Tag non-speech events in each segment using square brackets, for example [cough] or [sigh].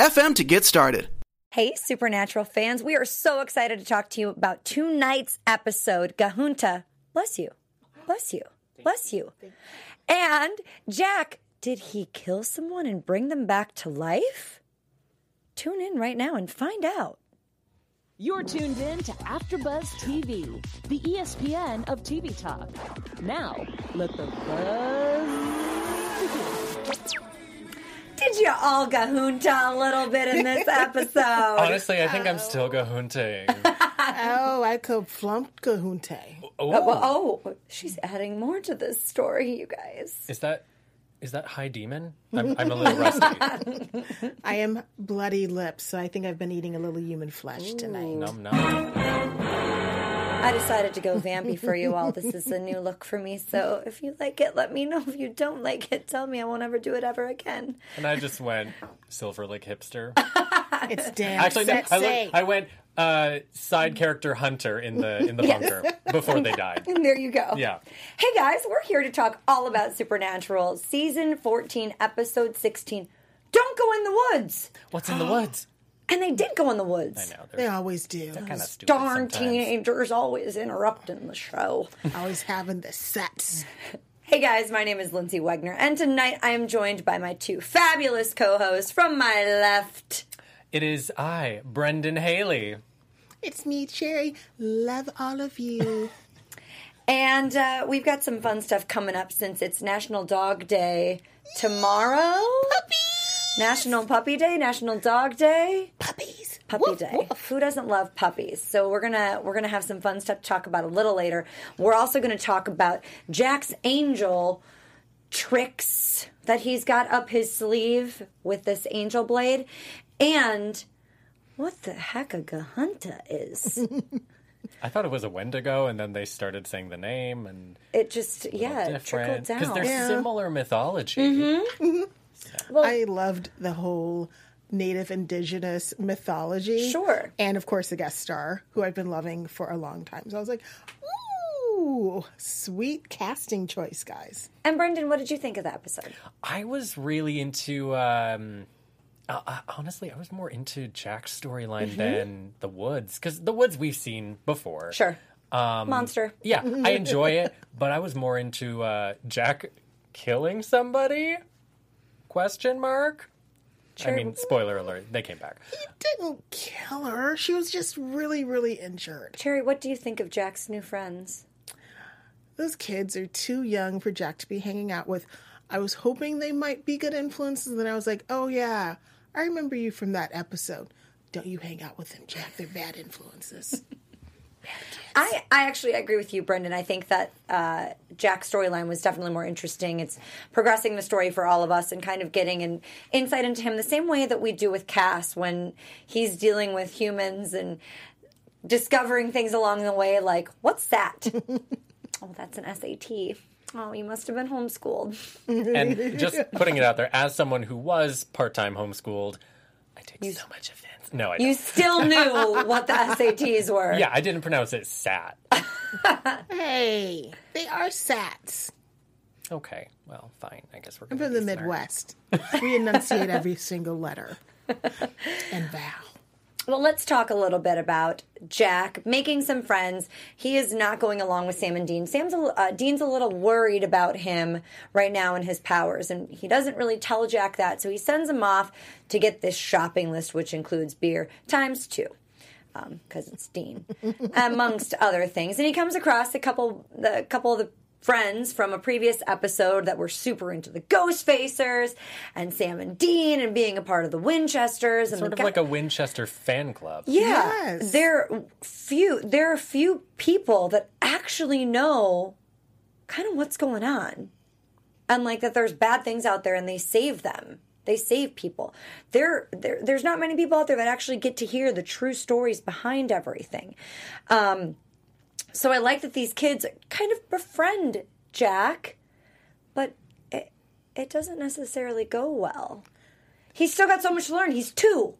FM to get started. Hey, Supernatural fans, we are so excited to talk to you about tonight's episode, Gahunta. Bless you. Bless you. Bless you. And Jack, did he kill someone and bring them back to life? Tune in right now and find out. You're tuned in to AfterBuzz TV, the ESPN of TV talk. Now, let the buzz begin. Did you all gahunta a little bit in this [laughs] episode? Honestly, I think I'm oh. still gahunting. [laughs] oh, I could flump gahunte. Oh, uh, well, oh, she's adding more to this story, you guys. Is that is that high demon? I'm, I'm a little [laughs] rusty. I am bloody lips, so I think I've been eating a little human flesh tonight. Num num. I decided to go vampy for you all. This is a new look for me. So if you like it, let me know. If you don't like it, tell me. I won't ever do it ever again. And I just went Silver like hipster. [laughs] it's damn Actually, no, I, sexy. looked- I went uh, side character hunter in the in the bunker before they died. And [laughs] there you go. Yeah. Hey guys, we're here to talk all about Supernatural, season 14, episode 16. Don't go in the woods. What's in the [gasps] woods? And they did go in the woods. I know. They They're always do. kind of stupid. Darn sometimes. teenagers always interrupting the show. [laughs] Always having the sets. [laughs] Hey guys, my name is Lyndsey Wegner, and tonight I am joined by my two fabulous co hosts from my left. It is I, Brenden Haley. It's me, Cherry. Love all of you. [laughs] And uh, we've got some fun stuff coming up since it's National Dog Day tomorrow. National Puppy Day, National Dog Day, Puppies. Puppy Woof, Day. woof. Who doesn't love puppies? So we're gonna we're gonna have some fun stuff to talk about a little later. We're also gonna talk about Jack's Angel tricks that he's got up his sleeve with this angel blade, and what the heck a Gahunta is. [laughs] I thought it was a Wendigo, and then they started saying the name, and It just yeah, it trickled down. because they're Yeah. similar mythology. Mm-hmm. I loved the whole native indigenous mythology. Sure. And of course, the guest star, who I've been loving for a long time. So I was like, ooh, sweet casting choice, guys. And Brenden, what did you think of the episode? I was really into. Um, uh, uh, honestly, I was more into Jack's storyline than the Woods because the Woods we've seen before. Sure. Monster. Yeah, I enjoy it, but I was more into uh, Jack killing somebody? Question mark. I mean, spoiler alert, they came back. He didn't kill her. She was just really, really injured. Cherry, what do you think of Jack's new friends? Those kids are too young for Jack to be hanging out with. I was hoping they might be good influences, and then I was like, oh yeah, I remember you from that episode. Don't you hang out with them, Jack. They're bad influences. [laughs] I, I actually agree with you, Brenden. I think that uh, Jack's storyline was definitely more interesting. It's progressing the story for all of us and kind of getting an insight into him the same way that we do with Cas when he's dealing with humans and discovering things along the way, like, what's that? [laughs] oh, that's an SAT. Oh, you must have been homeschooled. And just [laughs] putting it out there, as someone who was part time homeschooled, I take so much offense. No, I don't. You still knew what the SATs were. yeah, I didn't pronounce it sat. [laughs] hey, they are sats. Okay, well, fine. I guess we're I'm going from the Midwest. We enunciate every single letter [laughs] and vowel. Well, let's talk a little bit about Jack making some friends. He is not going along with Sam and Dean. Sam's a, uh, Dean's a little worried about him right now and his powers, and he doesn't really tell Jack that. So he sends him off to get this shopping list, which includes beer times two, because it's Dean, [laughs] amongst other things. And he comes across a couple, the couple of the friends from a previous episode that were super into the Ghostfacers and Sam and Dean and being a part of the Winchesters and Sort of guy- like a Winchester fan club. yeah, Yes. there few there are few people that actually know kind of what's going on, and like that there's bad things out there, and they save them. They save people. There, there there's not many people out there that actually get to hear the true stories behind everything. Um, so I like that these kids kind of befriend Jack, but it, it doesn't necessarily go well. He's still got so much to learn. He's two,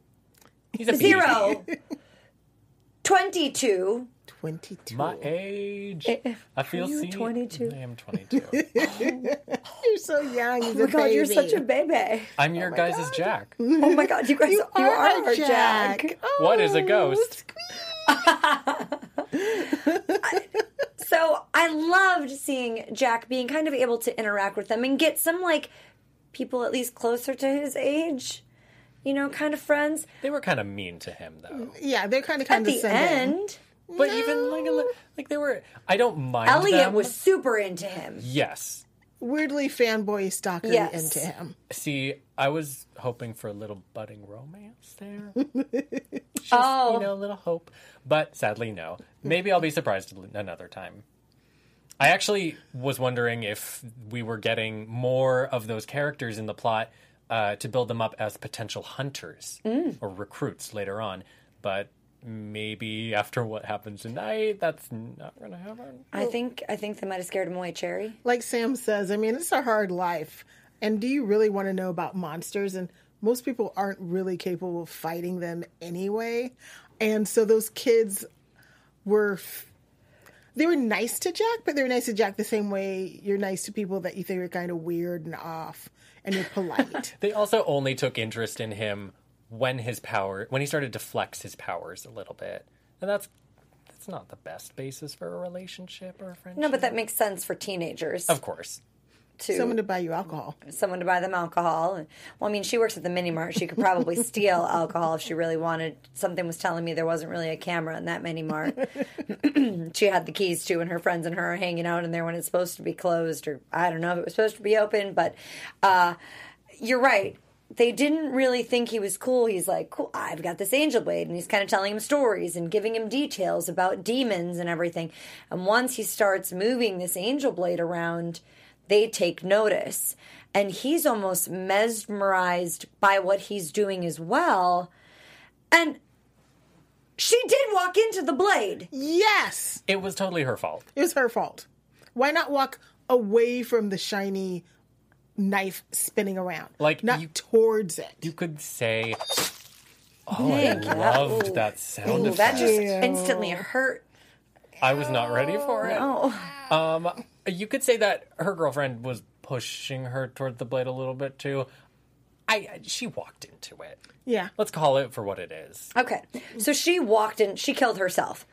He's a zero, [laughs] 22. 22. My age. Eh, eh. I feel you see. 22? I am 22. [laughs] You're so young. Oh my god, you're such a baby. I'm your oh guys' Jack. Oh my god, you guys You you are, are, a Jack. Jack. Oh, what is a ghost? So I loved seeing Jack being kind of able to interact with them and get some like people at least closer to his age, you know, kind of friends. They were kind of mean to him, though. Yeah, they're kind of At the end, But even like, like they were. I don't mind. Elliot them. was super into him. Yes. Weirdly fanboy stalkery Yes. into him. See, I was hoping for a little budding romance there. [laughs] Just, Oh. you know, a little hope. But sadly, no. Maybe I'll be surprised another time. I actually was wondering if we were getting more of those characters in the plot uh, to build them up as potential hunters or recruits later on. But maybe after what happens tonight, that's not going to happen. I think I think they might have scared him away, Cherry. Like Sam says, I mean, it's a hard life. And do you really want to know about monsters? And most people aren't really capable of fighting them anyway. And so those kids were. f- They were nice to Jack, but they were nice to Jack the same way you're nice to people that you think are kind of weird and off, and you're polite. [laughs] They also only took interest in him when his power when he started to flex his powers a little bit. And that's that's not the best basis for a relationship or a friendship. No, but that makes sense for teenagers of course. To Someone to buy you alcohol. someone to buy them alcohol. Well, I mean, she works at the mini mart. She could probably [laughs] steal alcohol if she really wanted. Something was telling me there wasn't really a camera in that mini mart. [laughs] she had the keys to, and her friends and her are hanging out in there when it's supposed to be closed, or I don't know if it was supposed to be open. But uh, you're right. They didn't really think he was cool. He's like, cool, I've got this angel blade. And he's kind of telling him stories and giving him details about demons and everything. And once he starts moving this angel blade around, they take notice. And he's almost mesmerized by what he's doing as well. And she did walk into the blade. Yes, It was totally her fault. it was her fault. Why not walk away from the shiny knife spinning around? Like, not you- towards it. You could say Oh, I Thank you. loved that sound Ooh, that just instantly hurt. I was not ready for it. Oh, Um, you could say that her girlfriend was pushing her toward the blade a little bit too. I she walked into it. yeah. Let's call it for what it is. okay. So she walked in. She killed herself.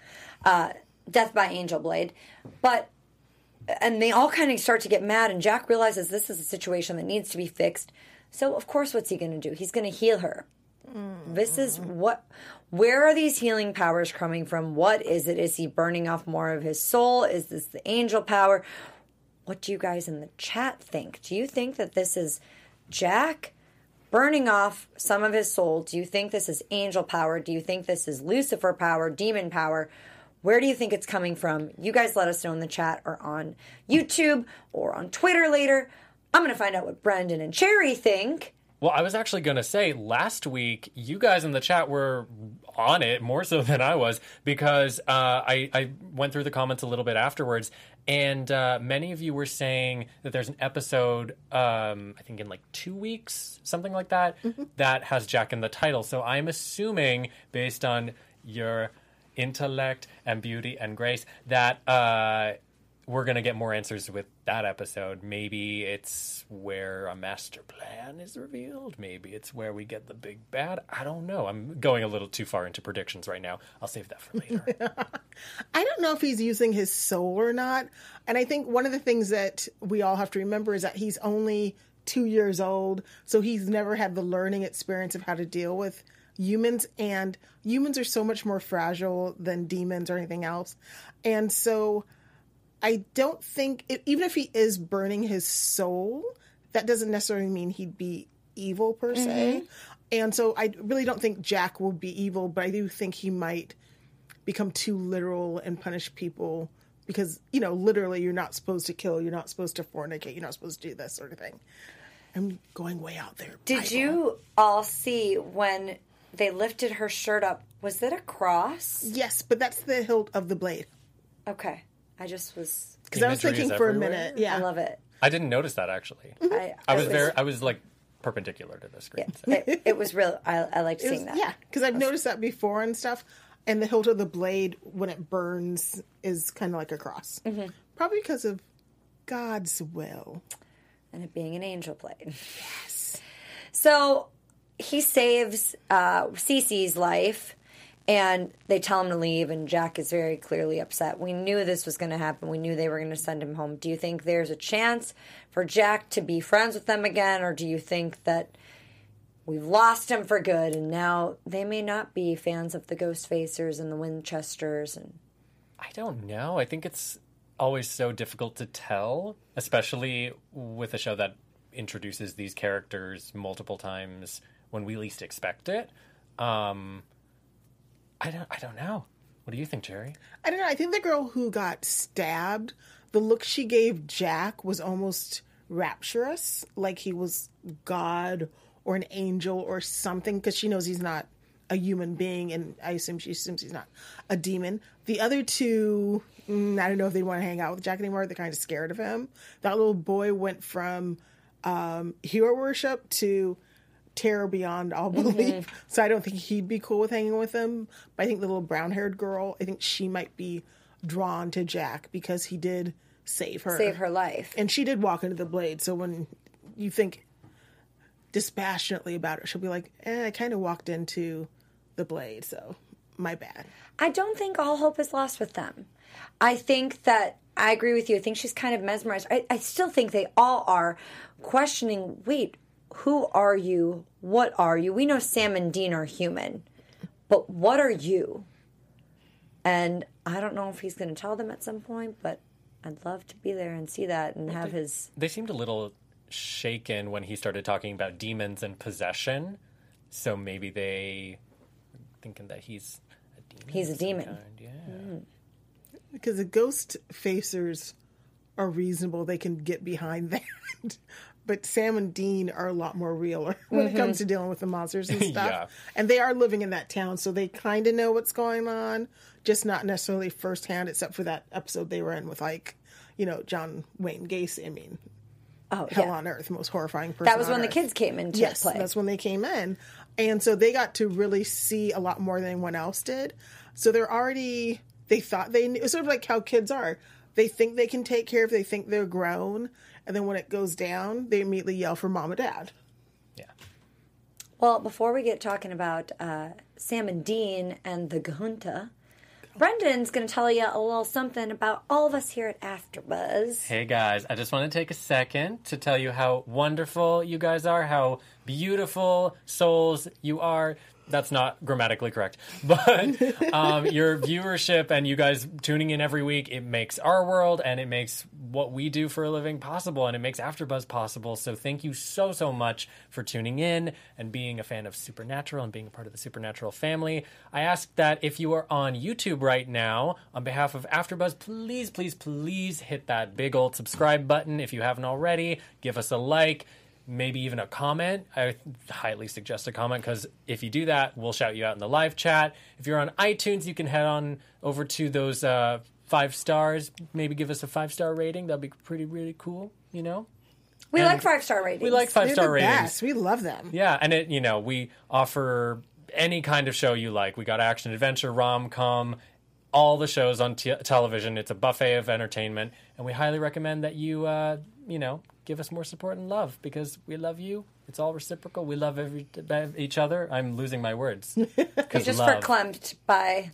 Uh, death by angel blade. But and they all kind of start to get mad. And Jack realizes this is a situation that needs to be fixed. So of course, what's he going to do? He's going to heal her. This is mm-hmm. what. Where are these healing powers coming from? What is it? Is he burning off more of his soul? Is this the angel power? What do you guys in the chat think? Do you think that this is Jack burning off some of his soul? Do you think this is angel power? Do you think this is Lucifer power, demon power? Where do you think it's coming from? You guys let us know in the chat or on YouTube or on Twitter later. I'm going to find out what Brenden and Cherry think. Well, I was actually going to say last week, you guys in the chat were on it more so than I was because uh, I, I went through the comments a little bit afterwards, and uh, many of you were saying that there's an episode, um, I think in like two weeks, something like that, that has Jack in the title. So I'm assuming, based on your intellect and beauty and grace, that uh, we're going to get more answers with that episode. Maybe it's where a master plan is revealed. Maybe it's where we get the big bad. I don't know. I'm going a little too far into predictions right now. I'll save that for later. [laughs] I don't know if he's using his soul or not. And I think one of the things that we all have to remember is that he's only two years old. So he's never had the learning experience of how to deal with humans. And humans are so much more fragile than demons or anything else. And so I don't think, even if he is burning his soul, that doesn't necessarily mean he'd be evil per se. Mm-hmm. And so I really don't think Jack will be evil, but I do think he might become too literal and punish people because you know literally you're not supposed to kill you're not supposed to fornicate you're not supposed to do this sort of thing I'm going way out there. Did Bible. you all see when they lifted her shirt up? Was that a cross? Yes, but that's the hilt of the blade. Okay. I just was. Because I was Imagery thinking for a minute. Yeah. I love it. I didn't notice that actually. I, I was it very, I was like perpendicular to the screen. so. It, it was real. I, I liked It was- seeing that. Yeah, because I've noticed that before and stuff. And the hilt of the blade, when it burns, is kind of like a cross. Mm-hmm. Probably because of God's will. and it being an angel blade. Yes. So he saves uh, Cece's life, and they tell him to leave, and Jack is very clearly upset. We knew this was going to happen. We knew they were going to send him home. Do you think there's a chance for Jack to be friends with them again, or do you think that we've lost him for good, and now they may not be fans of the Ghostfacers and the Winchesters? And I don't know. I think it's always so difficult to tell, especially with a show that introduces these characters multiple times when we least expect it. Um, I don't. I don't know. What do you think, Cherry? I don't know. I think the girl who got stabbed, the look she gave Jack was almost rapturous, like he was God or an angel or something, because she knows he's not a human being, and I assume she assumes he's not a demon. The other two, mm, I don't know if they want to hang out with Jack anymore. They're kind of scared of him. That little boy went from um, hero worship to terror beyond all belief. [laughs] So I don't think he'd be cool with hanging with him. But I think the little brown haired girl, I think she might be drawn to Jack because he did save her. save her life. And she did walk into the blade. So when you think dispassionately about it, she'll be like, eh, I kind of walked into the blade. So my bad. I don't think all hope is lost with them. I think that I agree with you. I think she's kind of mesmerized. I, I still think they all are questioning wait, who are you? What are you? We know Sam and Dean are human, but what are you? And I don't know if he's going to tell them at some point, but I'd love to be there and see that and have his. They seemed a little shaken when he started talking about demons and possession. So maybe they thinking that he's a demon. He's a demon. kind, Yeah. Mm. Because the ghost facers are reasonable. They can get behind [laughs] that. But Sam and Dean are a lot more real [laughs] when it comes mm-hmm. to dealing with the monsters and [laughs] stuff. Yeah. And they are living in that town, so they kind of know what's going on, just not necessarily firsthand, except for that episode they were in with, like, you know, John Wayne Gacy. I mean, Oh, hell yeah. on earth, most horrifying person. That was when the kids came into Yes, play. that's when they came in. And so they got to really see a lot more than anyone else did. So they're already, they thought they knew, sort of like how kids are. They think they can take care of, they think they're grown. And then when it goes down, they immediately yell for mom and dad. Yeah. Well, before we get talking about uh, Sam and Dean and the Gahunta, Brenden's going to tell you a little something about all of us here at AfterBuzz. Hey guys, I just want to take a second to tell you how wonderful you guys are, how beautiful souls you are. That's not grammatically correct, [laughs] but um, your viewership and you guys tuning in every week, it makes our world and it makes what we do for a living possible and it makes AfterBuzz possible. So thank you so, so much for tuning in and being a fan of Supernatural and being a part of the Supernatural family. I ask that if you are on YouTube right now, on behalf of AfterBuzz, please, please, please hit that big old subscribe button if you haven't already. Give us a like, maybe even a comment. I highly suggest a comment because if you do that, we'll shout you out in the live chat. If you're on iTunes, you can head on over to those uh, five stars. Maybe give us a five star rating. That'd be pretty, really cool. You know, We And like five star ratings. we like five They're star ratings. best. We love them. Yeah, and it you know we offer any kind of show you like. We got action adventure, rom com, all the shows on t- television. It's a buffet of entertainment, and we highly recommend that you uh, you know give us more support and love because we love you. It's all reciprocal. We love every, each other. I'm losing my words. [laughs] You're Because just love, verklempt by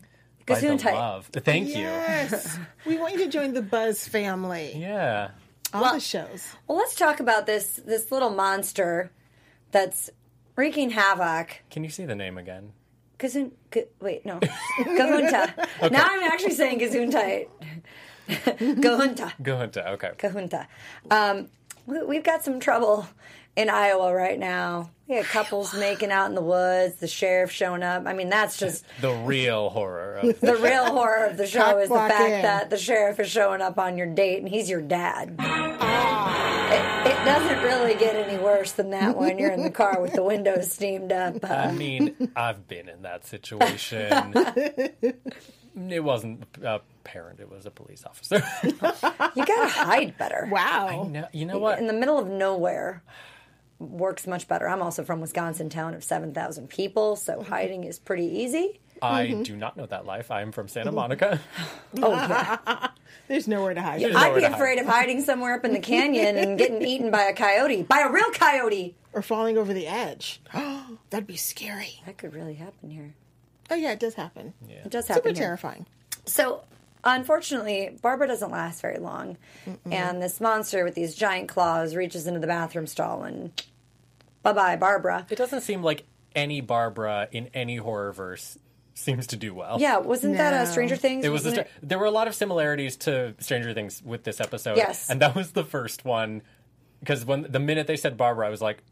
by Gesundheit. love. Thank Yes. [laughs] we want you to join the Buzz family. Yeah. All the shows. Well, let's talk about this this little monster that's wreaking havoc. Can you see the name again? Gazun, G- wait, no, [laughs] Gahunta. Now I'm actually saying Gesundheit. Gahunta. Go into okay. Kahunta. Um, we, we've got some trouble in Iowa right now. We had couples [sighs] making out in the woods, the sheriff showing up. I mean, that's just [laughs] The real horror of [laughs] the the real horror of the show is the fact in. that the sheriff is showing up on your date and he's your dad. It, it doesn't really get any worse than that when you're in the car with the [laughs] windows steamed up. I Uh, mean, I've been in that situation. It wasn't a parent; it was a police officer. [laughs] you gotta hide better. Wow. no, you know what? In the middle of nowhere works much better. I'm also from Wisconsin, town of 7,000 people, so hiding is pretty easy. I Mm-hmm. do not know that life. I am from Santa Monica. [laughs] Oh, yeah. [laughs] There's nowhere to hide. There's I'd be to hide. afraid of hiding somewhere up in the canyon and getting eaten by a coyote. By a real coyote! Or falling over the edge. Oh. [gasps] That'd be scary. That could really happen here. Oh yeah, it does happen. Yeah. It does Super happen here. terrifying. So, unfortunately, Barbara doesn't last very long. And this monster with these giant claws reaches into the bathroom stall and bye bye, Barbara. It doesn't seem like any Barbara in any horror verse seems to do well. Yeah, wasn't that a Stranger Things? It was. Wasn't A, there were a lot of similarities to Stranger Things with this episode. Yes. and that was the first one because when the minute they said Barbara, I was like,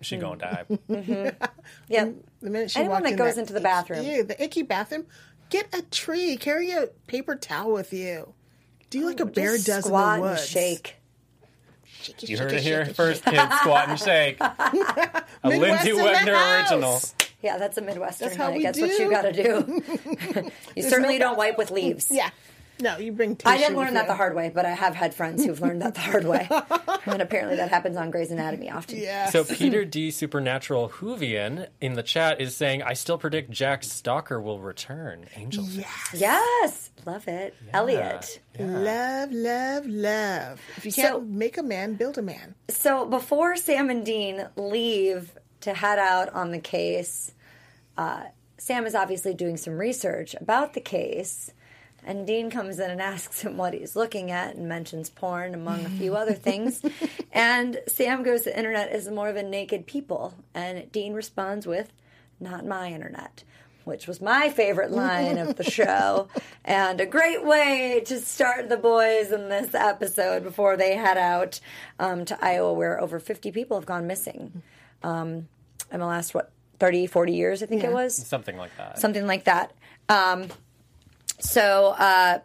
"She Mm. gonna die." [laughs] Yeah. The minute she Anyone that in goes into the bathroom. Ew, the icky bathroom. Get a tree. Carry a paper towel with you. Do you like a bear Just does in squat the and woods. shake. Shake You heard it here first, kids. Squat and shake. [laughs] A Midwest Lyndsey in the Wegner house. original. Yeah, that's a Midwestern That's how hike. we That's what do. you got to do. [laughs] you certainly no- don't wipe with leaves. Yeah. No, you bring. I didn't learn that you. the hard way, but I have had friends who've learned that the hard way. [laughs] and apparently that happens on Grey's Anatomy often. Yeah. So [laughs] Peter D. Supernatural Hoovian in the chat is saying, "I still predict Jack Stalker will return." Angel. Yeah. Yes, love it. Elliot. Love, love, love. If you can't make a man, build a man. So before Sam and Dean leave to head out on the case, uh, Sam is obviously doing some research about the case. And Dean comes in and asks him what he's looking at and mentions porn among a few other things. [laughs] and Sam goes, The internet is more of a naked people. And Dean responds with, Not my internet. Which was my favorite line of the show, [laughs] and a great way to start the boys in this episode before they head out um, to Iowa, where over 50 people have gone missing um, in the last, what, 30, 40 years, I think it was? Something like that. something like that. Um, so uh,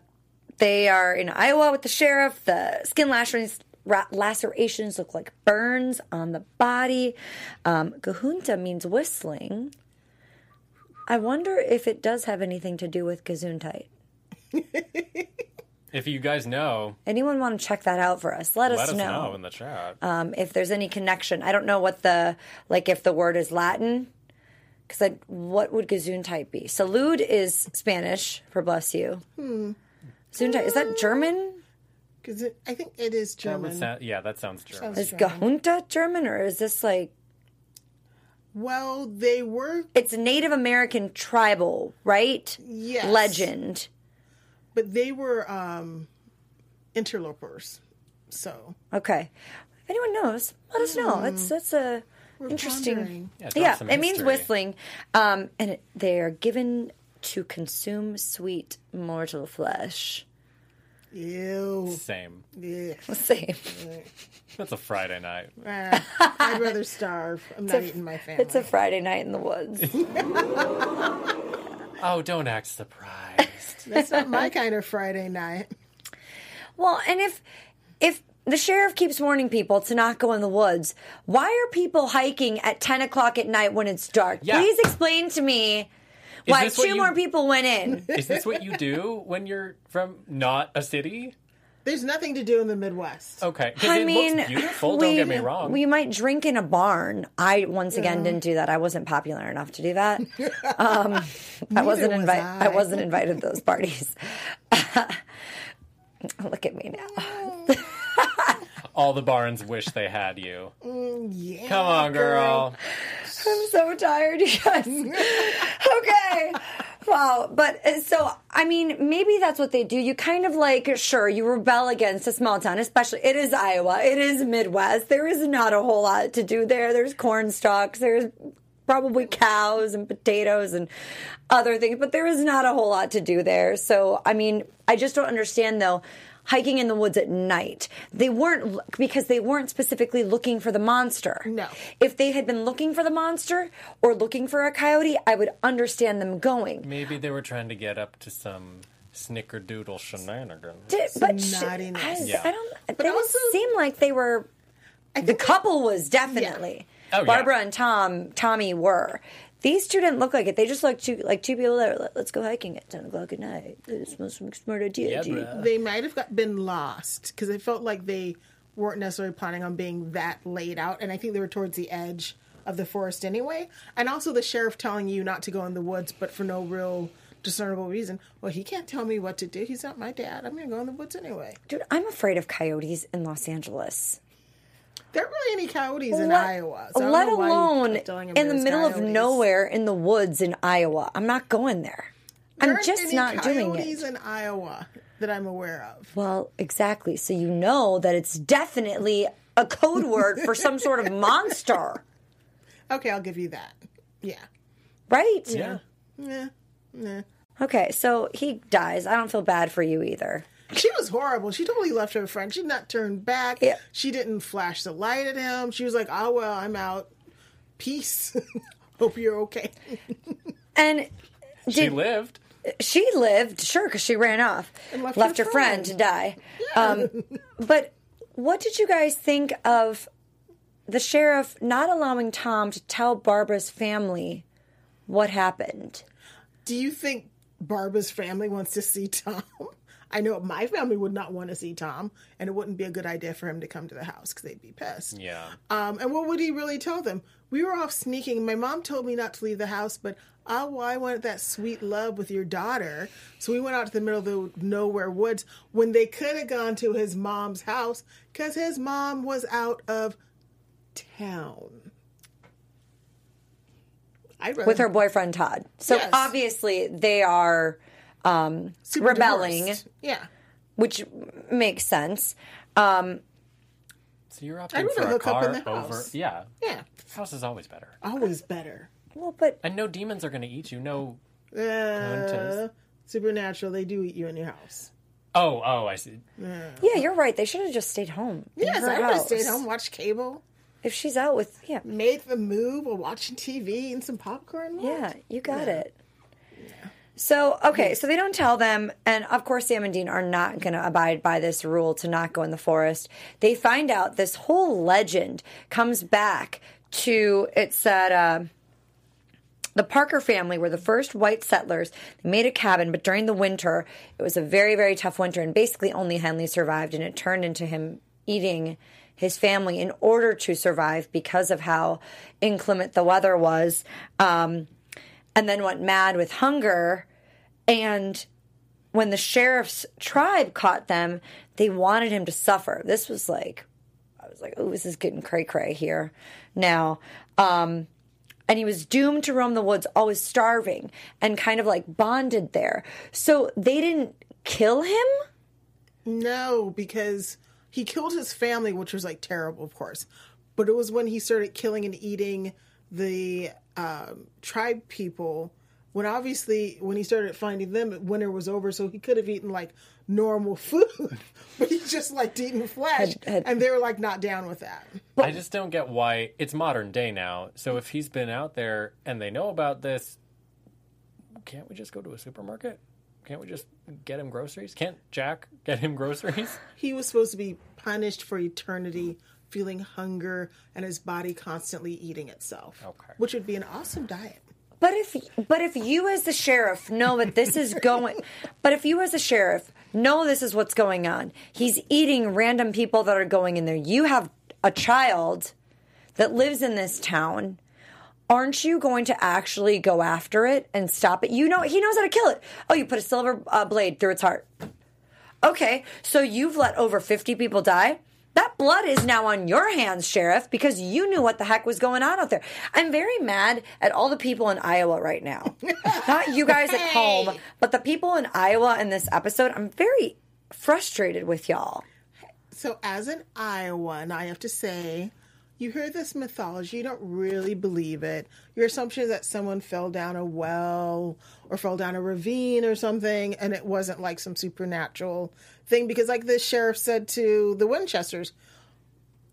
they are in Iowa with the sheriff. The skin lacerations, ra- lacerations look like burns on the body. Um, Gahunta means whistling. I wonder if it does have anything to do with Gesundheit. If you guys know, Anyone want to check that out for us? Let, let us us know, know in the chat. um, if there's any connection. I don't know what the like if the word is Latin. Because what would Gesundheit be? Salud is Spanish for bless you. Hmm. Gesundheit is that German? Because I think it is That German. sound- yeah, that sounds German. Is Gahunta German or is this like well, they were, it's Native American tribal, right? Yes. Legend. but they were um interlopers. So Okay. If anyone knows, let us know. That's that's a interesting. pondering. Yeah, Yeah, it means whistling, um, and it, they are given to consume sweet mortal flesh. ew. Same. Yeah. [laughs] Same. That's a Friday night. [laughs] Ah, I'd rather starve. I'm not eating my family. It's a Friday night in the woods. [laughs] Oh, don't act surprised. That's not my kind of Friday night. well, and if if the sheriff keeps warning people to not go in the woods, why are people hiking at ten o'clock at night when it's dark? Yeah. Please explain to me why two you- more people went in. [laughs] Is this what you do when you're from not a city? There's nothing to do in the Midwest. Okay, because I it mean, looks beautiful. we, don't get me wrong. We might drink in a barn. I once again didn't do that. I wasn't popular enough to do that. [laughs] Um, I wasn't was invited. I. I. wasn't invited to those parties. [laughs] Look at me now. All the barns wish they had you. Yeah. Come on, girl. I'm so tired, [laughs] you guys. okay. Wow. But uh, so, I mean, maybe that's what they do. You kind of like, sure, you rebel against a small town, especially, it is Iowa, it is Midwest. There is not a whole lot to do there. There's corn stalks, there's probably cows and potatoes and other things, but there is not a whole lot to do there. So, I mean, I just don't understand though. Hiking in the woods at night. They weren't because they weren't specifically looking for the monster. No. If they had been looking for the monster or looking for a coyote, I would understand them going. Maybe they were trying to get up to some snickerdoodle shenanigans. Did- but sh- naughtiness. I, Yeah. I don't. they didn't also- seem like they were the couple was definitely. Oh, yeah. Barbara and Tom, Tommy were. These two didn't look like it. They just looked two, like two people that were, "Let- let's go hiking at 10 o'clock at night. This must be a smart idea. Yeah, dude." they might have got, been lost because it felt like they weren't necessarily planning on being that laid out, and I think they were towards the edge of the forest anyway. And also the sheriff telling you not to go in the woods, but for no real discernible reason. Well, he can't tell me what to do. He's not my dad. I'm going to go in the woods anyway. Dude, I'm afraid of coyotes in Los Angeles. There aren't really any coyotes in Let- Iowa. so let know why you alone keep telling him in the there's middle of nowhere in the woods in Iowa. I'm not going there. There I'm aren't just any not doing coyotes it. in Iowa that I'm aware of. Well, exactly. So you know that it's definitely a code word for some sort of monster, [laughs] Okay, I'll give you that. Yeah. right? Yeah. Yeah. Yeah. Okay, so he dies. I don't feel bad for you either. She was horrible. She totally left her friend. She did not turn back. Yeah. She didn't flash the light at him. She was like, "Oh well, I'm out. Peace. [laughs] Hope you're okay." [laughs] And She lived. she lived, sure, because she ran off, And left left, her her friend. friend. to die. Um, but what did you guys think of the sheriff not allowing Tom to tell Barbara's family what happened? Do you think Barbara's family wants to see Tom? [laughs] I know my family would not want to see Tom, and it wouldn't be a good idea for him to come to the house because they'd be pissed. Yeah. Um, and what would he really tell them? We were off sneaking. My mom told me not to leave the house, but oh, well, I wanted that sweet love with your daughter. So we went out to the middle of the nowhere woods when they could have gone to his mom's house because his mom was out of town. I'd rather With her boyfriend Todd. So Yes. obviously they are um, super rebelling, divorced. Yeah. which makes sense. Um, So you're I'd opting for a up car in the over. house. Yeah. Yeah. House is always better. Always better. well, but And no demons are going to eat you. No. Uh, supernatural, they do eat you in your house. Oh, oh, I see. yeah, you're right. They should have just stayed home. in Yes, her I would have stayed home, watched cable, If she's out with, yeah, made the move while watching TV and some popcorn. Yeah, you got it. So, okay, so they don't tell them, and of course, Sam and Dean are not going to abide by this rule to not go in the forest. They find out this whole legend comes back to it said, uh, the Parker family were the first white settlers. They made a cabin, but during the winter, it was a very, very tough winter, and basically only Henley survived, and it turned into him eating his family in order to survive because of how inclement the weather was. Um, and then went mad with hunger. And when the sheriff's tribe caught them, they wanted him to suffer. This was like, I was like, oh, this is getting cray cray here now. Um, and he was doomed to roam the woods, always starving and kind of like bonded there. So they didn't kill him. No, because he killed his family, which was like terrible, of course. But it was when he started killing and eating the um, tribe people. When obviously, when he started finding them, winter was over, so he could have eaten like normal [laughs] food, but he just liked eating flesh, Had- had- and they were like not down with that. I just don't get why it's modern day now. So if he's been out there and they know about this, can't we just go to a supermarket? Can't we just get him groceries? Can't Jack get him [laughs] groceries? He was supposed to be punished for eternity, feeling hunger, and his body constantly eating itself. Okay. which would be an awesome diet. But if but if you as the sheriff know that this is going [laughs] but if you as a sheriff know this is what's going on. He's eating random people that are going in there. You have a child that lives in this town. Aren't you going to actually go after it and stop it? You know he knows how to kill it. Oh, you put a silver uh, blade through its heart. Okay, so you've let over 50 people die. That blood is now on your hands, Sheriff, because you knew what the heck was going on out there. I'm very mad at all the people in Iowa right now. [laughs] Not you guys at home, but the people in Iowa in this episode. I'm very frustrated with y'all. So, as an Iowan, I have to say, you hear this mythology, you don't really believe it. Your assumption is that someone fell down a well or fell down a ravine or something, and it wasn't like some supernatural thing. Because, like the sheriff said to the Winchesters,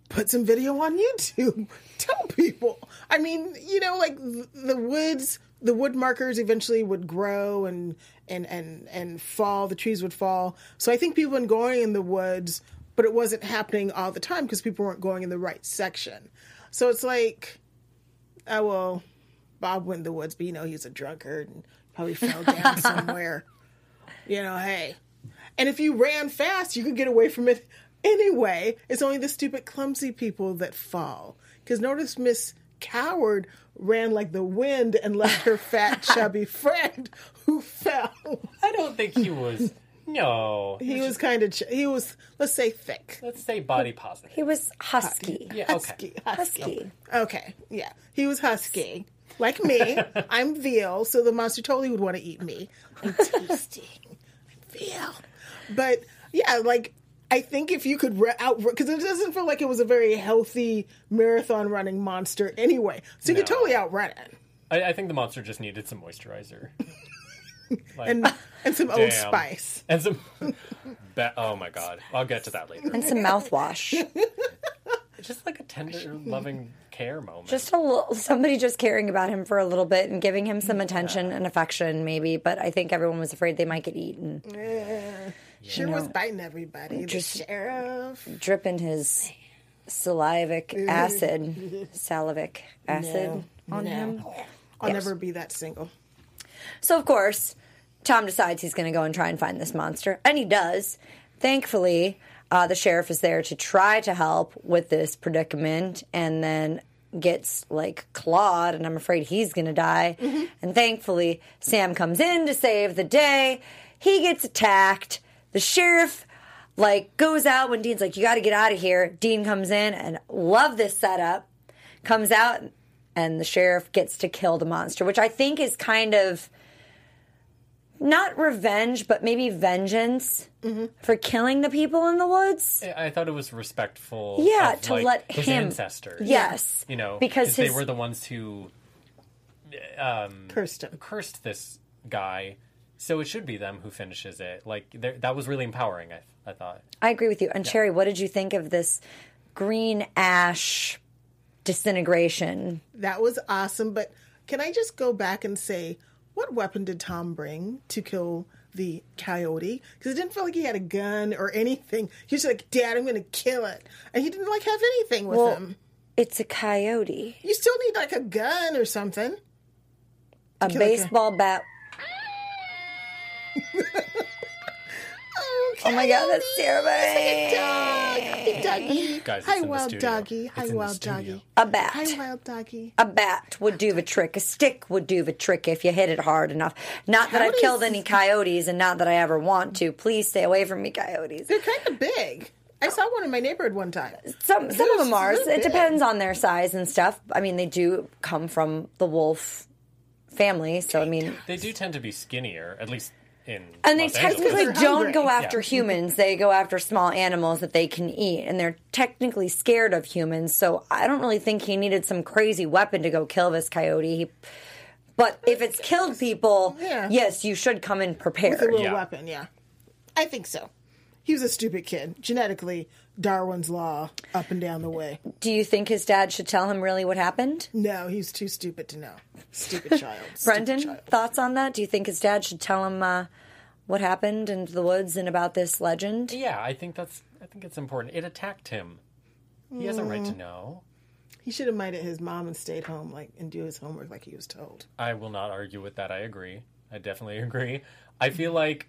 put some video on YouTube. [laughs] Tell people. I mean, you know, like the woods, the wood markers eventually would grow and and and and fall. The trees would fall. So I think people been going in the woods but it wasn't happening all the time because people weren't going in the right section. So it's like, oh well, Bob went in the woods, but you know he's a drunkard and probably fell down [laughs] somewhere. You know, hey. And if you ran fast, you could get away from it anyway. It's only the stupid, clumsy people that fall. Because notice Miss Coward ran like the wind and left her fat, [laughs] chubby friend who fell. I don't think he was. No, He was kind of, ch- he was, let's say, thick. let's say body positive. He was husky. Yeah, okay. Husky. Husky. Husky. Okay, yeah. He was husky. Like me. [laughs] I'm veal, so the monster totally would want to eat me. I'm [laughs] tasty. I'm veal. But yeah, like I think if you could re- out because it doesn't feel like it was a very healthy marathon running monster anyway, so you could totally outrun it I, I think the monster just needed some moisturizer. [laughs] Like, and and some Old Spice. and some. [laughs] Ba- oh my god, I'll get to that later. And some mouthwash. [laughs] Just like a tender, loving care moment. just a little, somebody just caring about him for a little bit and giving him some attention and affection, maybe. But I think everyone was afraid they might get eaten. Eh. Sure was biting everybody. Just- the sheriff. Dripping his salivic acid, [laughs] salivic acid on no. him. I'll Yes. never be that single. So, of course, Tom decides he's going to go and try and find this monster. And he does. Thankfully, uh, the sheriff is there to try to help with this predicament and then gets like clawed, and I'm afraid he's going to die. And thankfully, Sam comes in to save the day. He gets attacked. The sheriff like goes out when Dean's like, "You got to get out of here." Dean comes in and love this setup. Comes out and the sheriff gets to kill the monster, which I think is kind of not revenge, but maybe vengeance for killing the people in the woods. I I thought it was respectful. Yeah, of, to like, let his him- ancestors. Yes, you know, because they were the ones who um, Cursed him. cursed this guy. So it should be them who finishes it. Like that was really empowering. I, I thought. I agree with you. And Cherry, what did you think of this green ash disintegration? That was awesome. But can I just go back and say, what weapon did Tom bring to kill the coyote? Because it didn't feel like he had a gun or anything. He was like, Dad, I'm going to kill it. And he didn't like have anything with Well, him. It's a coyote, You still need like a gun or something. a kill a baseball bat. Oh, Oh my god, that's Dog. terrible! Hi, doggy. Guys, Hi, it's in the wild studio. doggy. Hi, wild doggy. A bat. Hi, wild doggy. A bat would do the trick. A stick would do the trick if you hit it hard enough. Not that I've killed any coyotes, and not that I ever want to. Please stay away from me, coyotes. They're kind of big. I saw one in my neighborhood one time. Some some of them are. It depends on their size and stuff. I mean, they do come from the wolf family, so I mean, They do tend to be skinnier, at least in. and they Los Angeles. technically don't hungry. go after Yeah. humans. They go after small animals that they can eat, and they're technically scared of humans. So I don't really think he needed some crazy weapon to go kill this coyote. He, but if it's killed people, Yeah. yes, you should come in prepared. With a real Yeah. weapon, yeah. I think so. He was a stupid kid. Genetically, Darwin's law up and down the way. Do you think his dad should tell him really what happened? No, he's too stupid to know. Stupid [laughs] child. Stupid Brenden, child. thoughts on that? Do you think his dad should tell him uh, what happened in the woods and about this legend? Yeah, I think that's. I think it's important. It attacked him. He has a right Mm. to know. He should have minded his mom and stayed home, like, and do his homework like he was told. I will not argue with that. I agree. I definitely agree. I feel like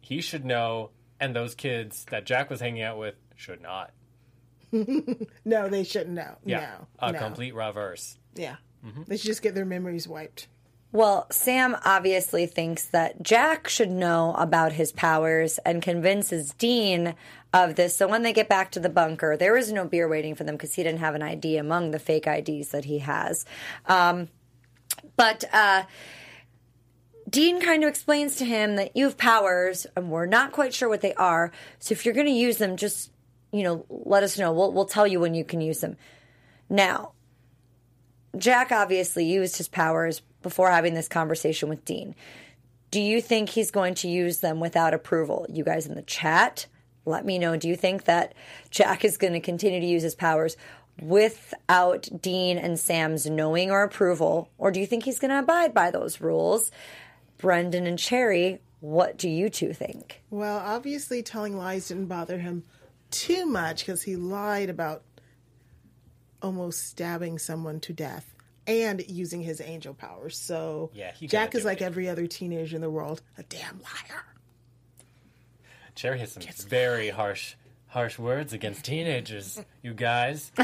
he should know, and those kids that Jack was hanging out with should not. [laughs] No, they shouldn't know. Yeah, no, a no. complete reverse. Yeah, Mm-hmm. they should just get their memories wiped. Well, Sam obviously thinks that Jack should know about his powers and convinces Dean of this. So when they get back to the bunker, there is no beer waiting for them because he didn't have an ID among the fake IDs that he has. Um, but uh, Dean kind of explains to him that you have powers and we're not quite sure what they are. So if you're going to use them, just you know, let us know. We'll we'll tell you when you can use them. Now, Jack obviously used his powers before having this conversation with Dean. Do you think he's going to use them without approval? You guys in the chat, let me know. Do you think that Jack is going to continue to use his powers without Dean and Sam's knowing or approval? Or do you think he's going to abide by those rules? Brenden and Cherry, what do you two think? Well, obviously, telling lies didn't bother him too much because he lied about almost stabbing someone to death and using his angel powers. So Yeah, Jack is like it. every other teenager in the world, a damn liar. Cherry has some [laughs] very harsh, harsh words against teenagers, you guys. [laughs]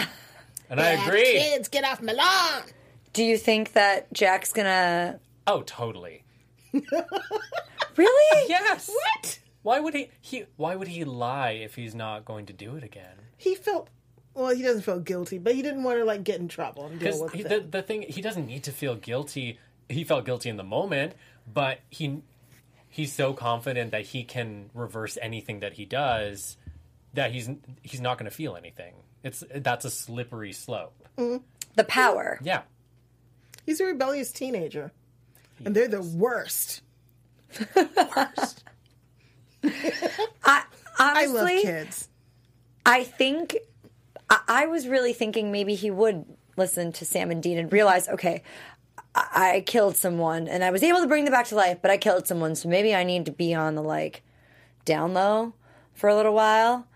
And I agree. Kids, get off my lawn. Do you think that Jack's gonna Oh, totally. [laughs] really? Yes. What? Why would he? He? Why would he lie if he's not going to do it again? He felt. Well, he doesn't feel guilty, but he didn't want to like get in trouble and deal Because with the it. the thing he doesn't need to feel guilty. He felt guilty in the moment, but he he's so confident that he can reverse anything that he does that he's he's not going to feel anything. It's that's a slippery slope. Mm-hmm. The power. Yeah. He's a rebellious teenager, and they're the worst. worst. [laughs] I, I love honestly, kids. I think I, I was really thinking maybe he would listen to Sam and Dean and realize, okay, I, I killed someone and I was able to bring them back to life, but I killed someone, so maybe I need to be on the like down low for a little while.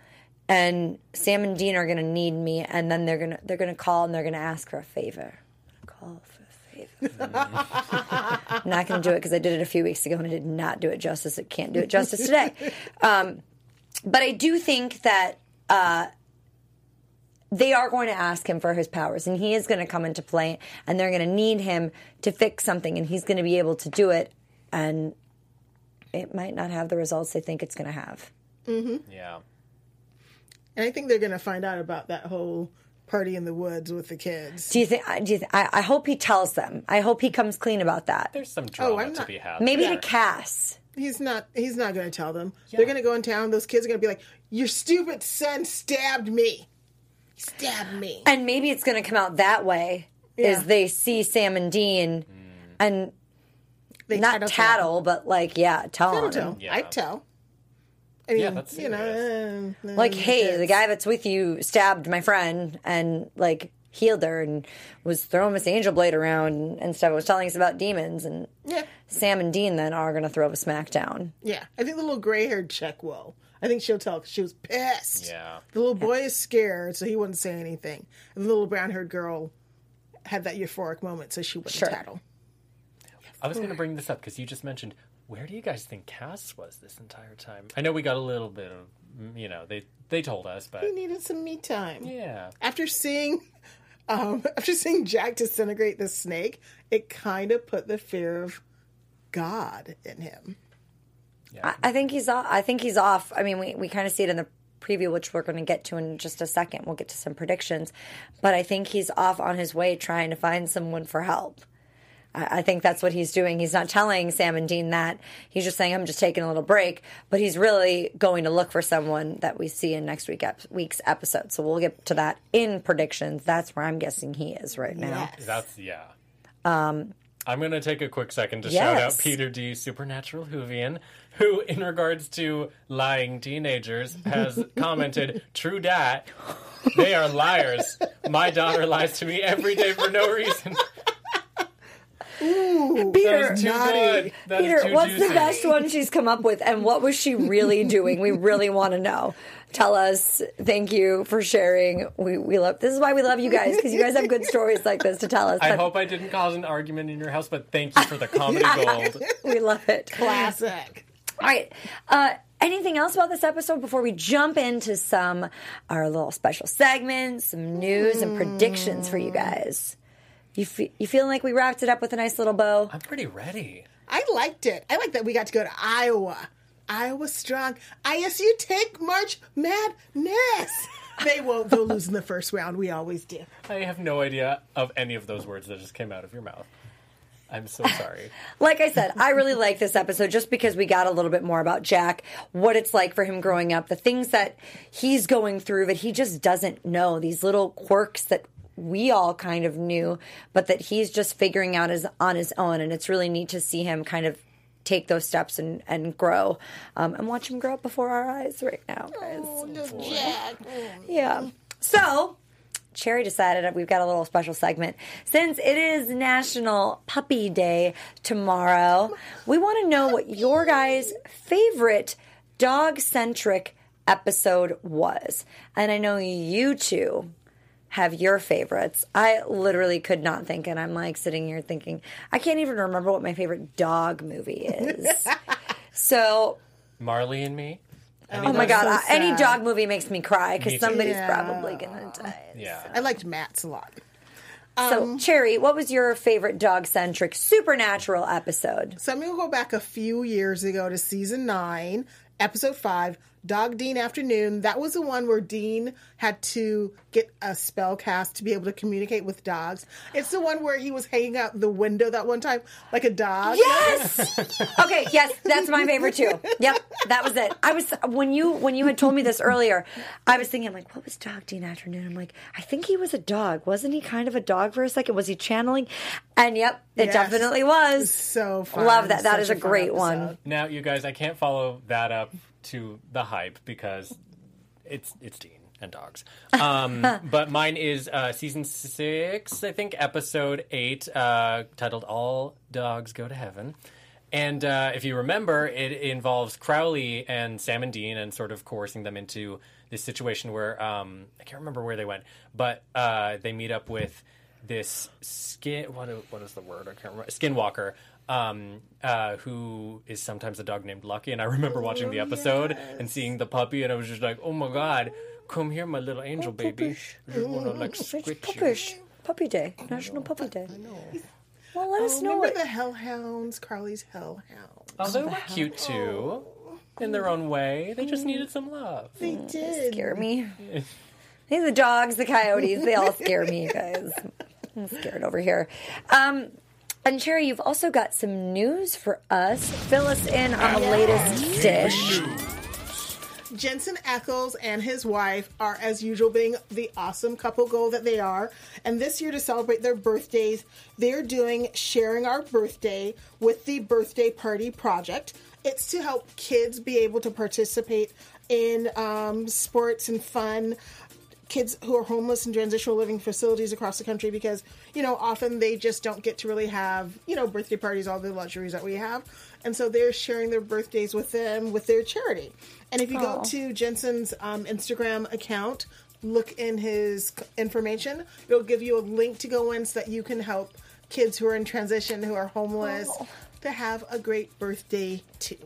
And Sam and Dean are gonna need me, and then they're gonna they're gonna call and they're gonna ask for a favor. Call for a favor. I'm [laughs] not gonna do it because I did it a few weeks ago and I did not do it justice. It can't do it justice today. [laughs] Um, but I do think that uh, they are going to ask him for his powers, and he is going to come into play, and they're going to need him to fix something, and he's going to be able to do it, and it might not have the results they think it's going to have. Yeah. And I think they're going to find out about that whole party in the woods with the kids. Do you think? Do you think I, I hope he tells them. I hope he comes clean about that. There's some oh, drama I'm to be had. Maybe Yeah. to Cas. He's not. He's not going to tell them. They're going to go in town. Those kids are going to be like, "Your stupid son stabbed me. He stabbed me." And maybe it's going to come out that way. Yeah. Is they see Sam and Dean, hmm. and They not tattle tattle, but like yeah, tell Tattle on Yeah. I'd tell. I mean, Yeah, that's you know, uh, Like, uh, hey, the guy that's with you stabbed my friend and like healed her and was throwing Miss Angel Blade around and, and stuff. Was telling us about demons and Yeah, Sam and Dean then are going to throw a smackdown. yeah. I think the little gray-haired chick will. I think she'll tell 'cause she was pissed. Yeah. The little boy is scared, so he wouldn't say anything. And the little brown-haired girl had that euphoric moment, so she wouldn't Sure. tattle. I was going to bring this up because you just mentioned where do you guys think Cas was this entire time? I know we got a little bit of, mm, you know, they they told us, but He needed some me time. yeah, after seeing um [laughs] after seeing Jack disintegrate the snake, it kind of put the fear of God in him. I, I think he's off. I think he's off. I mean, we, we kind of see it in the preview, which we're going to get to in just a second. We'll get to some predictions, but I think he's off on his way trying to find someone for help. I, I think that's what he's doing. He's not telling Sam and Dean that. He's just saying, "I'm just taking a little break," but he's really going to look for someone that we see in next week ep- week's episode. So we'll get to that in predictions. That's where I'm guessing he is right now. Yes. that's yeah. Um, I'm going to take a quick second to shout out Peter D. Supernatural Hoovian, who, in regards to lying teenagers, has [laughs] commented, "True dat, they are liars. My daughter lies to me every day for no reason." [laughs] That Peter, is too naughty. good. That is Peter, too what's juicy. the best one she's come up with, and what was she really doing? We really want to know. Tell us. Thank you for sharing. We we love. This is why we love you guys because you guys have good stories like this to tell us. I But hope I didn't cause an argument in your house, but thank you for the comedy [laughs] gold. we love it. Classic. All right. Uh, anything else about this episode before we jump into some our little special segments, some news and predictions for you guys? You fe- you feeling like we wrapped it up with a nice little bow? I'm pretty ready. I liked it. I like that we got to go to Iowa. Iowa strong. ISU take March Madness. They won't. They'll lose in the first round. We always do. I have no idea of any of those words that just came out of your mouth. I'm so sorry. [laughs] like I said, I really like this episode just because we got a little bit more about Jack, what it's like for him growing up, the things that he's going through that he just doesn't know, these little quirks that we all kind of knew, but that he's just figuring out as on his own. And it's really neat to see him kind of take those steps and, and grow um, and watch him grow up before our eyes right now, guys. Oh, Jack. Yeah. So, Cherry decided that we've got a little special segment. Since it is National Puppy Day tomorrow, we want to know what your guys' favorite dog centric episode was. And I know you two have your favorites. I literally could not think, and I'm like sitting here thinking, I can't even remember what my favorite dog movie is. [laughs] so, Marley and Me. oh, oh my god, so any dog movie makes me cry because somebody's Yeah. probably gonna die. Yeah. I liked Matt's a lot. So, um, Cherry, what was your favorite dog centric supernatural episode? So I'm going to go back a few years ago to season nine, episode five, Dog Dean Afternoon. That was the one where Dean had to get a spell cast to be able to communicate with dogs. It's the one where he was hanging out the window that one time like a dog. Yes. [laughs] okay. Yes, that's my favorite too. Yep, that was it. I was when you when you had told me this earlier. I was thinking, I'm like, what was Dog Dean Afternoon? I'm like, I think he was a dog. Wasn't he kind of a dog for a second? Was he channeling? And yep, it Yes. definitely was. So fun. Love that. That Such is a fun great one. Now, you guys, I can't follow that up to the hype because it's it's Dean and dogs. Um, [laughs] but mine is uh, season six, I think, episode eight, uh, titled "All Dogs Go to Heaven." And uh, if you remember, it involves Crowley and Sam and Dean, and sort of coercing them into this situation where um, I can't remember where they went, but uh, they meet up with this skin. What what is the word? I can't remember. Skinwalker. Um, uh, who is sometimes a dog named Lucky, and I remember watching the episode and seeing the puppy, and I was just like, "Oh my god, come here, my little angel baby! I just wanna like It's squit you." Puppy Day. National Puppy Day. I know. Well, let us know. Remember What, the Hellhounds? Crowley's Hellhounds. Oh, they were cute too, in their own way. They just needed some love. They did. scare me. [laughs] Hey, the dogs, the coyotes, they all scare me, guys. I'm scared over here. Um, and Cherry, you've also got some news for us. Fill us in on the latest dish. Jensen Ackles and his wife are, as usual, being the awesome couple goal that they are. And this year, to celebrate their birthdays, they're doing Sharing Our Birthday with the Birthday Party Project. It's to help kids be able to participate in um, sports and fun. Kids who are homeless in transitional living facilities across the country because, you know, often they just don't get to really have, you know, birthday parties, all the luxuries that we have. And so they're sharing their birthdays with them with their charity. And if you go to Jensen's um, Instagram account, look in his information, it'll give you a link to go in so that you can help kids who are in transition, who are homeless, to have a great birthday too.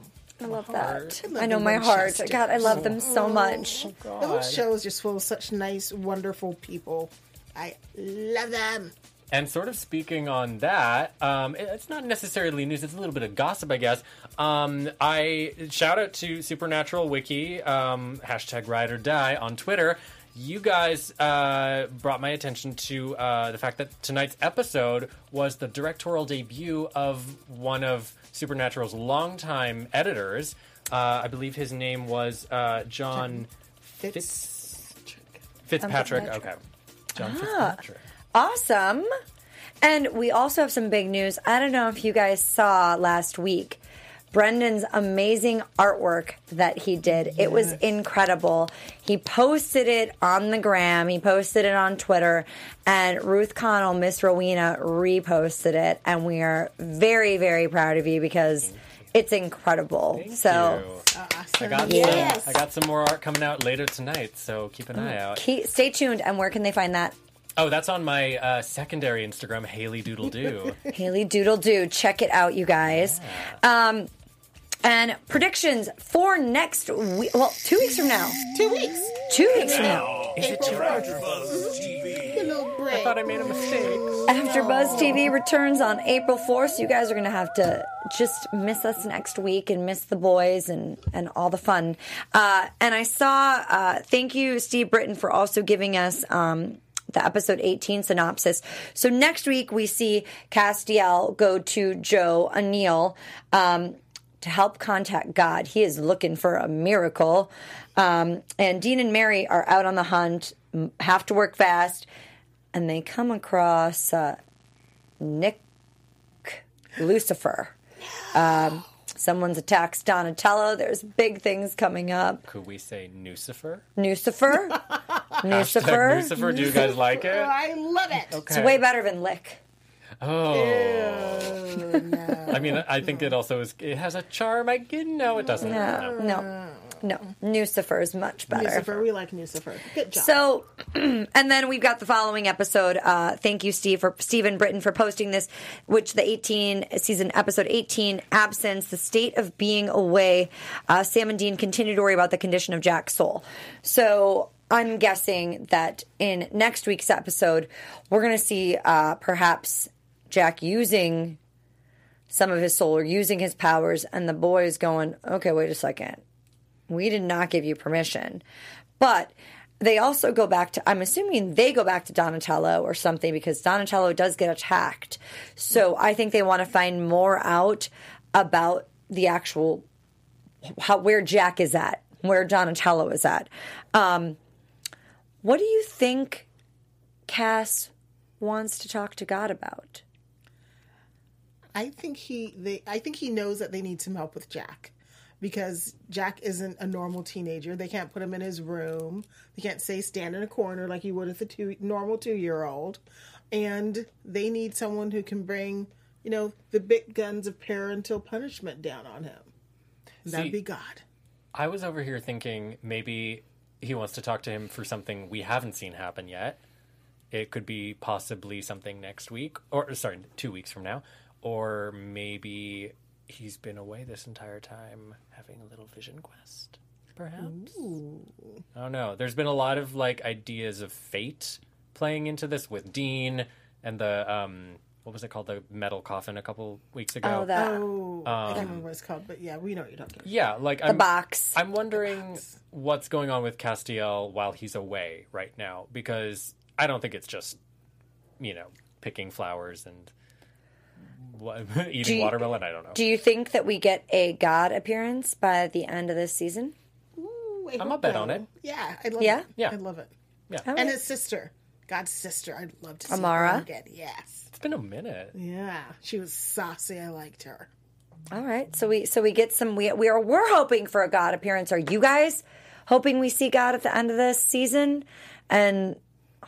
I love that. love I know my heart. Winchester. God, I love them so much. The whole show is just full of such nice, wonderful people. I love them. And sort of speaking on that, um, it's not necessarily news. It's a little bit of gossip, I guess. Um, I shout out to Supernatural Wiki um, hashtag Ride or Die on Twitter. You guys uh, brought my attention to uh, the fact that tonight's episode was the directorial debut of one of Supernatural's longtime editors. Uh, I believe his name was uh, John Fitz- Fitzpatrick. Fitzpatrick. Okay, John Fitzpatrick. Awesome. And we also have some big news. I don't know if you guys saw last week Brenden's amazing artwork that he did. It was incredible. He posted it on the gram, he posted it on Twitter, and Ruth Connell, Miss Rowena, reposted it. And we are very, very proud of you because it's incredible. so you. I got Yes. some. I got some more art coming out later tonight, so keep an eye out. keep, stay tuned. And where can they find that? Oh, that's on my uh, secondary Instagram, Haley Doodle Doo. [laughs] Haley Doodle Doo. Check it out, you guys. Um, and predictions for next week. Well, two weeks from now. Two weeks. Two weeks from now. Is it too A little break. I thought I made a mistake. After Buzz TV returns on April 4th, so you guys are going to have to just miss us next week and miss the boys and, and all the fun. Uh, and I saw, uh, thank you, Steve Britton, for also giving us. Um, the episode 18 synopsis. So next week we see Castiel go to Jo Anael um, to help contact God. He is looking for a miracle. Um, and Dean and Mary are out on the hunt, have to work fast, and they come across uh, Nick Lucifer. Um, someone's attacked Donatello. There's big things coming up. Could we say Nucifer? Lucifer. [laughs] Hashtag Lucifer. Nucifer. Do you guys like it? I love it. It's way better than Lick. Oh. I mean, I think it also is. It has a charm. I know it doesn't. No, no. No, Nucifer is much better. Lucifer, we like Lucifer. Good job. So, [clears throat] and then we've got the following episode. Uh, thank you, Steve, for Stephen Britton for posting this, which the 18 season episode 18, absence, the state of being away. Uh, Sam and Dean continue to worry about the condition of Jack's soul. So. I'm guessing that in next week's episode, we're going to see uh, perhaps Jack using some of his soul or using his powers, and the boys going, okay, wait a second. We did not give you permission. But they also go back to, I'm assuming they go back to Donatello or something because Donatello does get attacked. So I think they want to find more out about the actual, how, where Jack is at, where Donatello is at. Um, what do you think Cas wants to talk to God about? I think he they I think he knows that they need some help with Jack because Jack isn't a normal teenager. They can't put him in his room. They can't say stand in a corner like you would with a two, normal two year old. And they need someone who can bring, you know, the big guns of parental punishment down on him. That'd See- be God. I was over here thinking maybe he wants to talk to him for something we haven't seen happen yet. It could be possibly something next week, or sorry, two weeks from now, or maybe he's been away this entire time having a little vision quest. Perhaps. I don't know. There's been a lot of like ideas of fate playing into this with Dean and the um, what was it called, the metal coffin a couple weeks ago. Oh, that Oh, I can't remember what it's called, but yeah, we know what you're talking about. Yeah, like the I'm, box. I'm wondering what's going on with Castiel while he's away right now because I don't think it's just you know picking flowers and wa- [laughs] eating you- watermelon. I don't know. Do you think that we get a God appearance by the end of this season? Ooh, I I'm a bet so. on it. Yeah, I love Yeah? it. Yeah. I love it. yeah, All And his sister, God's sister. I'd love to see Amara? her again. Yes. it's been a minute. Yeah, she was saucy. I liked her. All right. So we so we get some we we are we're hoping for a God appearance. Are you guys hoping we see God at the end of this season? And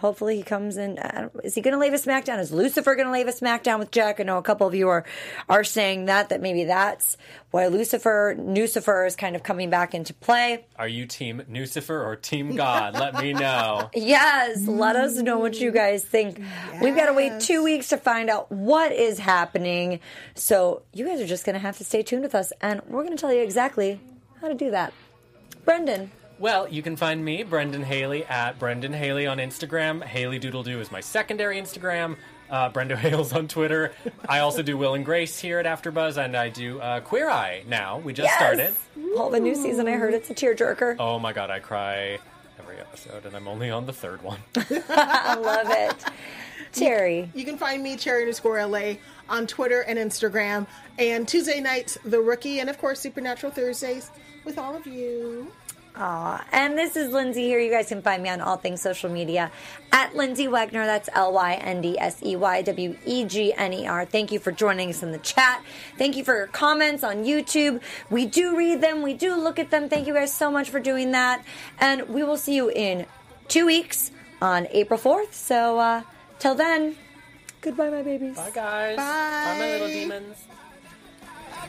hopefully he comes in. Uh, is he going to lay a smackdown? Is Lucifer going to lay a smackdown with Jack? I know a couple of you are are saying that that maybe that's why Lucifer Lucifer is kind of coming back into play. Are you Team Nucifer or Team God? Let me know. [laughs] Yes, let us know what you guys think. We've got to wait two weeks to find out what is happening. So you guys are just going to have to stay tuned with us, and we're going to tell you exactly how to do that. Brenden, Well, you can find me, Brenden Haley, at Brenden Haley on Instagram. Haley Doodle Doo is my secondary Instagram. Uh, Brenda [laughs] Hales on Twitter. I also do Will and Grace here at AfterBuzz, and I do uh, Queer Eye now. We just started. All the new season, I heard it's a tearjerker. Oh my god, I cry every episode, and I'm only on the third one. [laughs] I love it. Cherry, You can find me, Cherry underscore LA, on Twitter and Instagram. And Tuesday nights, The Rookie, and of course, Supernatural Thursdays with all of you. Aw, and this is Lyndsey here. You guys can find me on all things social media at Lyndsey Wegner. That's L Y N D S E Y W E G N E R. Thank you for joining us in the chat. Thank you for your comments on YouTube. We do read them, we do look at them. Thank you guys so much for doing that. And we will see you in two weeks on April 4th. So, uh, till then, goodbye, my babies. Bye, guys. Bye, my little demons.